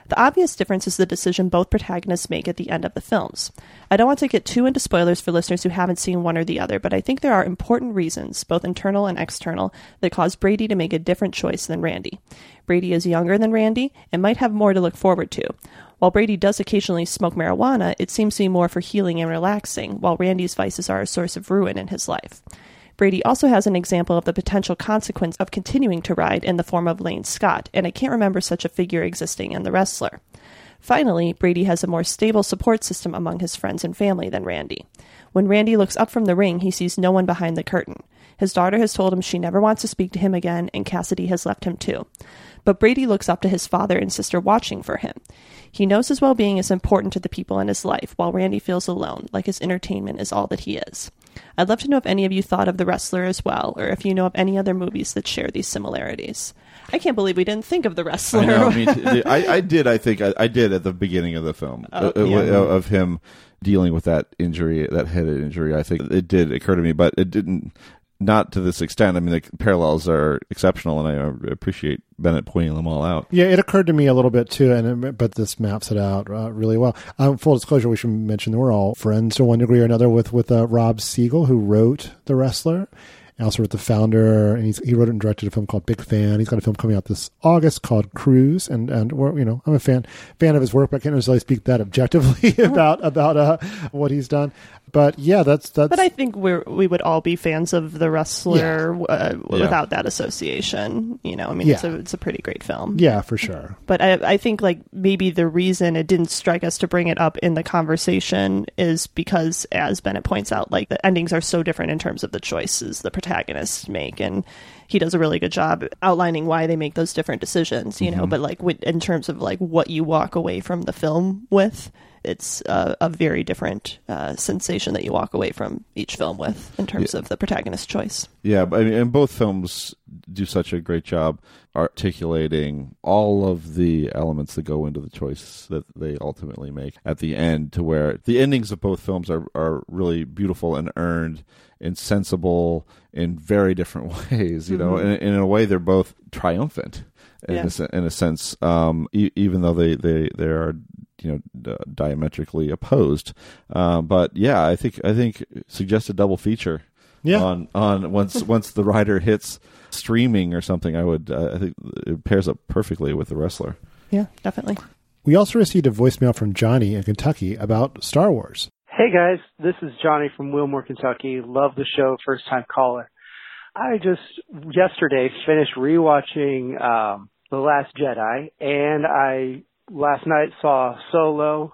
The obvious difference is the decision both protagonists make at the end of the films. I don't want to get too into spoilers for listeners who haven't seen one or the other, but I think there are important reasons, both internal and external, that cause Brady to make a different choice than Randy. Brady is younger than Randy and might have more to look forward to. While Brady does occasionally smoke marijuana, it seems to be more for healing and relaxing, while Randy's vices are a source of ruin in his life. Brady also has an example of the potential consequence of continuing to ride in the form of Lane Scott, and I can't remember such a figure existing in The Wrestler. Finally, Brady has a more stable support system among his friends and family than Randy. When Randy looks up from the ring, he sees no one behind the curtain. His daughter has told him she never wants to speak to him again, and Cassidy has left him too. But Brady looks up to his father and sister watching for him. He knows his well being is important to the people in his life, while Randy feels alone, like his entertainment is all that he is. I'd love to know if any of you thought of The Wrestler as well, or if you know of any other movies that share these similarities. I can't believe we didn't think of The Wrestler. I know. Me too. I, I did. I think I, I did at the beginning of the film Oh, uh, uh, yeah. of him dealing with that injury, that head injury. I think it did occur to me, but it didn't. Not to this extent. I mean, the parallels are exceptional, and I uh, appreciate Bennett pointing them all out. Yeah, it occurred to me a little bit too, and it- but this maps it out uh, really well. Um, full disclosure, we should mention that we're all friends to one degree or another with with uh, Rob Siegel, who wrote The Wrestler. And also wrote the founder, and he's, he wrote and directed a film called Big Fan. He's got a film coming out this August called Cruise, and and we're, you know I'm a fan fan of his work, but I can't necessarily speak that objectively about about uh, what he's done. But yeah, that's that's. But I think we're we would all be fans of the wrestler uh, Yeah. without that association. You know, I mean, it's a it's a pretty great film. yeah, for sure. But I, I think like maybe the reason it didn't strike us to bring it up in the conversation is because, as Bennett points out, like the endings are so different in terms of the choices the protagonists make, and he does a really good job outlining why they make those different decisions. You know, Mhm. but like in terms of like what you walk away from the film with. It's a, a very different uh, sensation that you walk away from each film with in terms Yeah. of the protagonist choice. Yeah, but I mean, and both films do such a great job articulating all of the elements that go into the choice that they ultimately make at the end, to where the endings of both films are, are really beautiful and earned and sensible in very different ways. You know, Mhm. and, and in a way, they're both triumphant in, Yeah. a, in a sense, um, e- even though they, they, they are you know d- diametrically opposed. Uh, but yeah, I think I think suggested double feature. Yeah. On on once once the rider hits streaming or something, I would uh, I think it pairs up perfectly with the wrestler. Yeah, definitely. We also received a voicemail from Johnny in Kentucky about Star Wars. Hey guys, this is Johnny from Wilmore, Kentucky. Love the show, first time caller. I just yesterday finished rewatching um, The Last Jedi, and I last night saw Solo,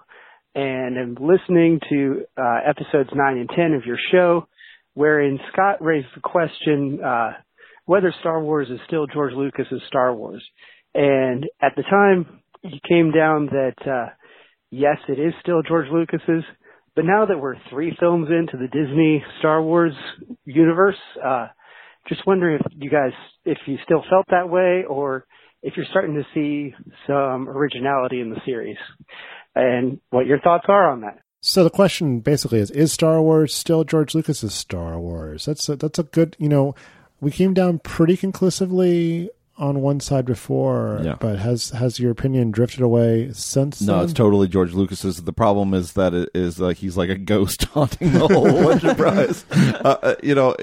and am listening to uh, episodes nine and ten of your show, wherein Scott raised the question uh, whether Star Wars is still George Lucas's Star Wars, and at the time you came down that uh, yes, it is still George Lucas's. But now that we're three films into the Disney Star Wars universe, uh, just wondering if you guys, if you still felt that way or if you're starting to see some originality in the series and what your thoughts are on that. So the question basically is: Is Star Wars still George Lucas's Star Wars? That's a, that's a good. You know, we came down pretty conclusively on one side before, Yeah. but has has your opinion drifted away since? No, then? it's totally George Lucas's. The problem is that it is like he's like a ghost haunting the whole enterprise. Uh, uh, you know,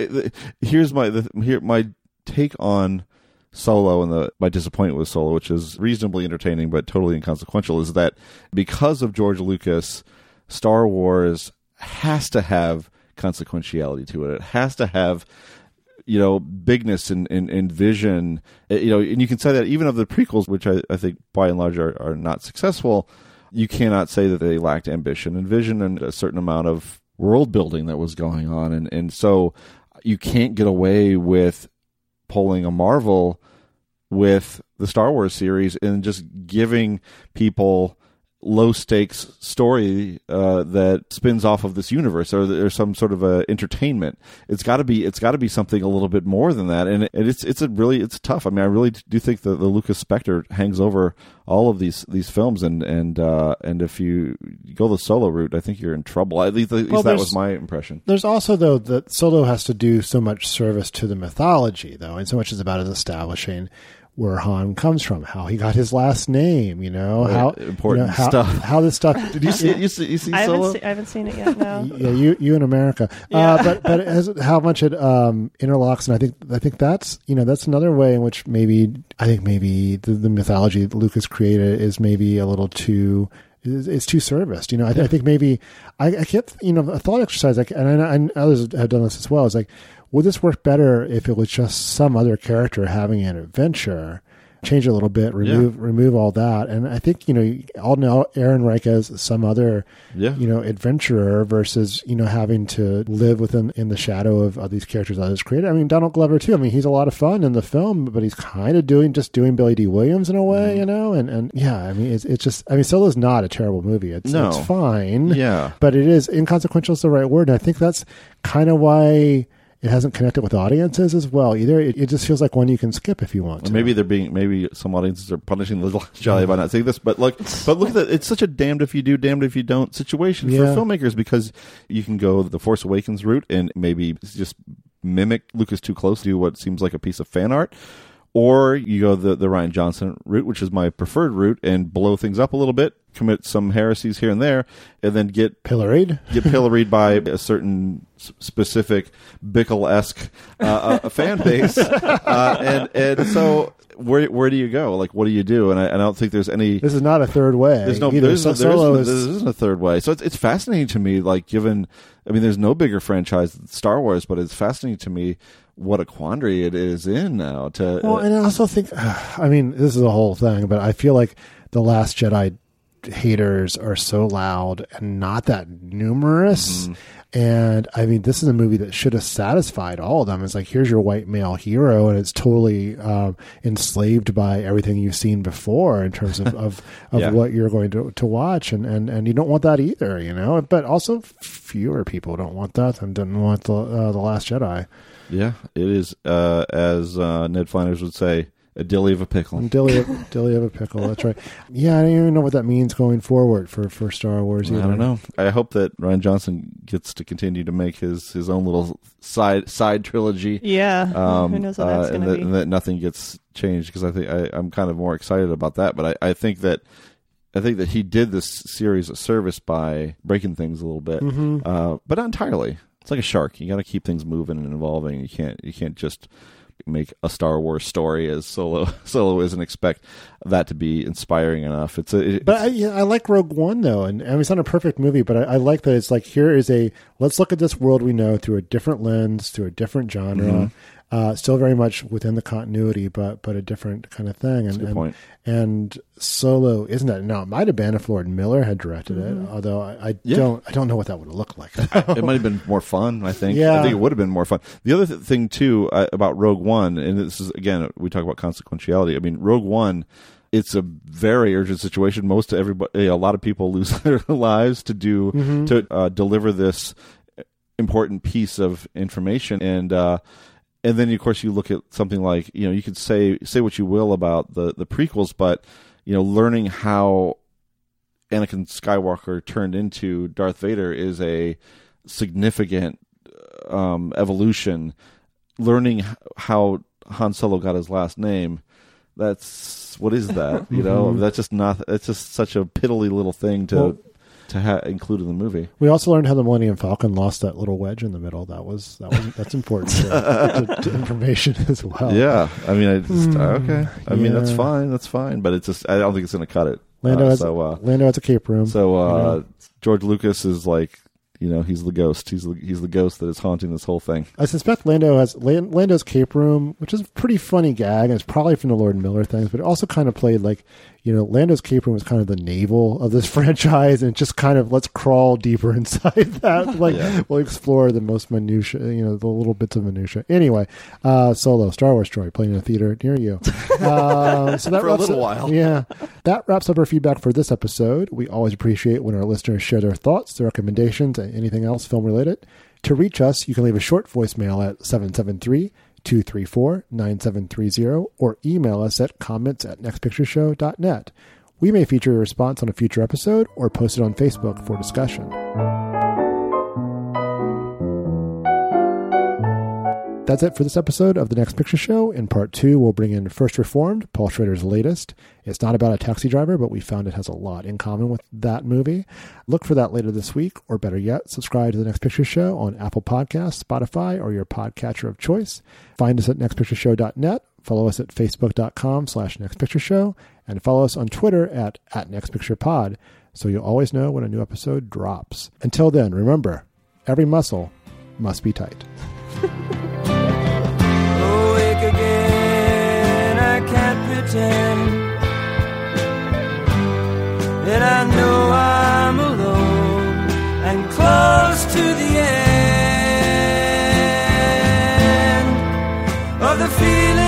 here's my the, here my take on Solo and the my disappointment with Solo, which is reasonably entertaining but totally inconsequential, is that because of George Lucas, Star Wars has to have consequentiality to it. It has to have you know bigness and, and, and vision. Uh, you know and you can say that even of the prequels which i, I think by and large are, are not successful you cannot say that they lacked ambition and vision and a certain amount of world building that was going on. And and so you can't get away with pulling a marvel with the star wars series and just giving people low stakes story uh, that spins off of this universe or there's some sort of a entertainment. It's got to be it's got to be something a little bit more than that and, and it's it's a really it's tough. I mean i really do think that the lucas specter hangs over all of these these films and and uh and if you go the solo route i think you're in trouble. At least, at least Well, that was my impression. There's also though that Solo has to do so much service to the mythology though, and so much is about establishing where Han comes from, how he got his last name, you know, Right, how important you know, how, stuff. how this stuff. Did you see- you see- you see I haven't, Solo? se- I haven't seen it yet. No. yeah, you you in America, uh, but but as how much it um, interlocks, and I think I think that's you know that's another way in which maybe I think maybe the, the mythology that Lucas created is maybe a little too. Is, is too serviced, you know. I, th- I think maybe I, I kept, you know, a thought exercise, like, and I, and others have done this as well. Is like, would this work better if it was just some other character having an adventure? Change it a little bit, remove remove all that, and I think you know Alden Ehrenreich as some other Yeah. you know adventurer versus you know having to live within in the shadow of, of these characters others created. I mean Donald Glover too. I mean he's a lot of fun in the film, but he's kind of doing just doing Billy Dee Williams in a way, Mm-hmm. you know. And and yeah, I mean it's it's just I mean Solo's not a terrible movie. It's No. it's fine. Yeah. but it is inconsequential is the right word, and I think that's kind of why. It hasn't connected with audiences as well either. It, it just feels like one you can skip if you want to. maybe they're being maybe some audiences are punishing the Last Jedi by not seeing this, but look, but look at that. It's such a damned if you do, damned if you don't situation Yeah. for filmmakers because you can go the Force Awakens route and maybe just mimic Lucas too close to what seems like a piece of fan art. Or you go the, the Rian Johnson route, which is my preferred route, and blow things up a little bit, commit some heresies here and there, and then get pilloried, get pilloried by a certain specific Bickle esque uh, uh, fan base, uh, and and so where where do you go? Like, what do you do? And I, I don't think there's any. This is not a third way. There's no. either. There's, So no, there Solo isn't, is- there isn't a third way. So it's it's fascinating to me. Like, given, I mean, there's no bigger franchise than Star Wars, but it's fascinating to me what a quandary it is in now. To Well, and I also think, I mean, this is a whole thing, but I feel like the Last Jedi haters are so loud and not that numerous. And I mean, this is a movie that should have satisfied all of them. It's like, here's your white male hero, and it's totally um, enslaved by everything you've seen before in terms of, of, of Yeah. what you're going to, to watch. And, and, and you don't want that either, you know? But also, fewer people don't want that than didn't want the, uh, the Last Jedi. yeah, it is uh, as uh, Ned Flanders would say, a dilly of a pickle. Dilly of, dilly of a pickle. That's right. Yeah, I don't even know what that means going forward for, for Star Wars. I don't know. I hope that Rian Johnson gets to continue to make his, his own little side side trilogy. Yeah. Who knows how that's uh, gonna that, be. and that nothing gets changed because I think I, I'm kind of more excited about that. But I, I think that I think that he did this series a service by breaking things a little bit, Mhm. uh, but not entirely. It's like a shark. You got to keep things moving and evolving. You can't you can't just make a Star Wars story as solo solo is and expect that to be inspiring enough. It's a But I, yeah, I like Rogue One though, and I mean, it's not a perfect movie, but I, I like that it's like here is a let's look at this world we know through a different lens, through a different genre, Mhm. Uh, still very much within the continuity, but but a different kind of thing. And a good and, point. and Solo isn't that? Now it might have been if Lord Miller had directed Mm-hmm. it, although I, I Yeah. don't I don't know what that would have looked like. it might have been more fun. I think. Yeah. I think it would have been more fun. The other th- thing too uh, about Rogue One, and this is again we talk about consequentiality. I mean, Rogue One. It's a very urgent situation. Most everybody, a lot of people lose their lives to do Mhm. to uh, deliver this important piece of information, and uh, and then of course you look at something like you know you could say say what you will about the the prequels, but you know learning how Anakin Skywalker turned into Darth Vader is a significant um, evolution. Learning how Han Solo got his last name, that's what is that? You know, Mhm. that's just not. It's just such a piddly little thing to Well- to ha- include in the movie. We also learned how the Millennium Falcon lost that little wedge in the middle. That was that was that's important to, to, to information as well. Yeah, I mean, I just Hmm. okay. I mean, that's fine. That's fine. But it's just I don't think it's going to cut it. Lando Uh, has so uh, Lando has a cape room. So uh, you know. George Lucas is like, you know, he's the ghost. He's the, he's the ghost that is haunting this whole thing. I suspect Lando has Lando's cape room, which is a pretty funny gag, and it's probably from the Lord Miller things, but it also kind of played like, you know, Lando's cape room was kind of the navel of this franchise, and just kind of let's crawl deeper inside that. Like Yeah. we'll explore the most minutia, you know, the little bits of minutia. Anyway, uh, Solo, Star Wars story, playing in a theater near you. Uh, so that For a little up- while. Yeah, that wraps up our feedback for this episode. We always appreciate when our listeners share their thoughts, their recommendations, and anything else film related. To reach us, you can leave a short voicemail at 773 234 9730 or email us at comments at nextpictureshow.net. We may feature your response on a future episode or post it on Facebook for discussion. That's it for this episode of The Next Picture Show. In part two, we'll bring in First Reformed, Paul Schrader's latest. It's not about a taxi driver, but we found it has a lot in common with that movie. Look for that later this week, or better yet, subscribe to The Next Picture Show on Apple Podcasts, Spotify, or your podcatcher of choice. Find us at nextpictureshow.net, follow us at facebook.com slash nextpictureshow, and follow us on Twitter at, at nextpicturepod, so you'll always know when a new episode drops. Until then, remember, every muscle must be tight. that I know I'm alone and close to the end of the field.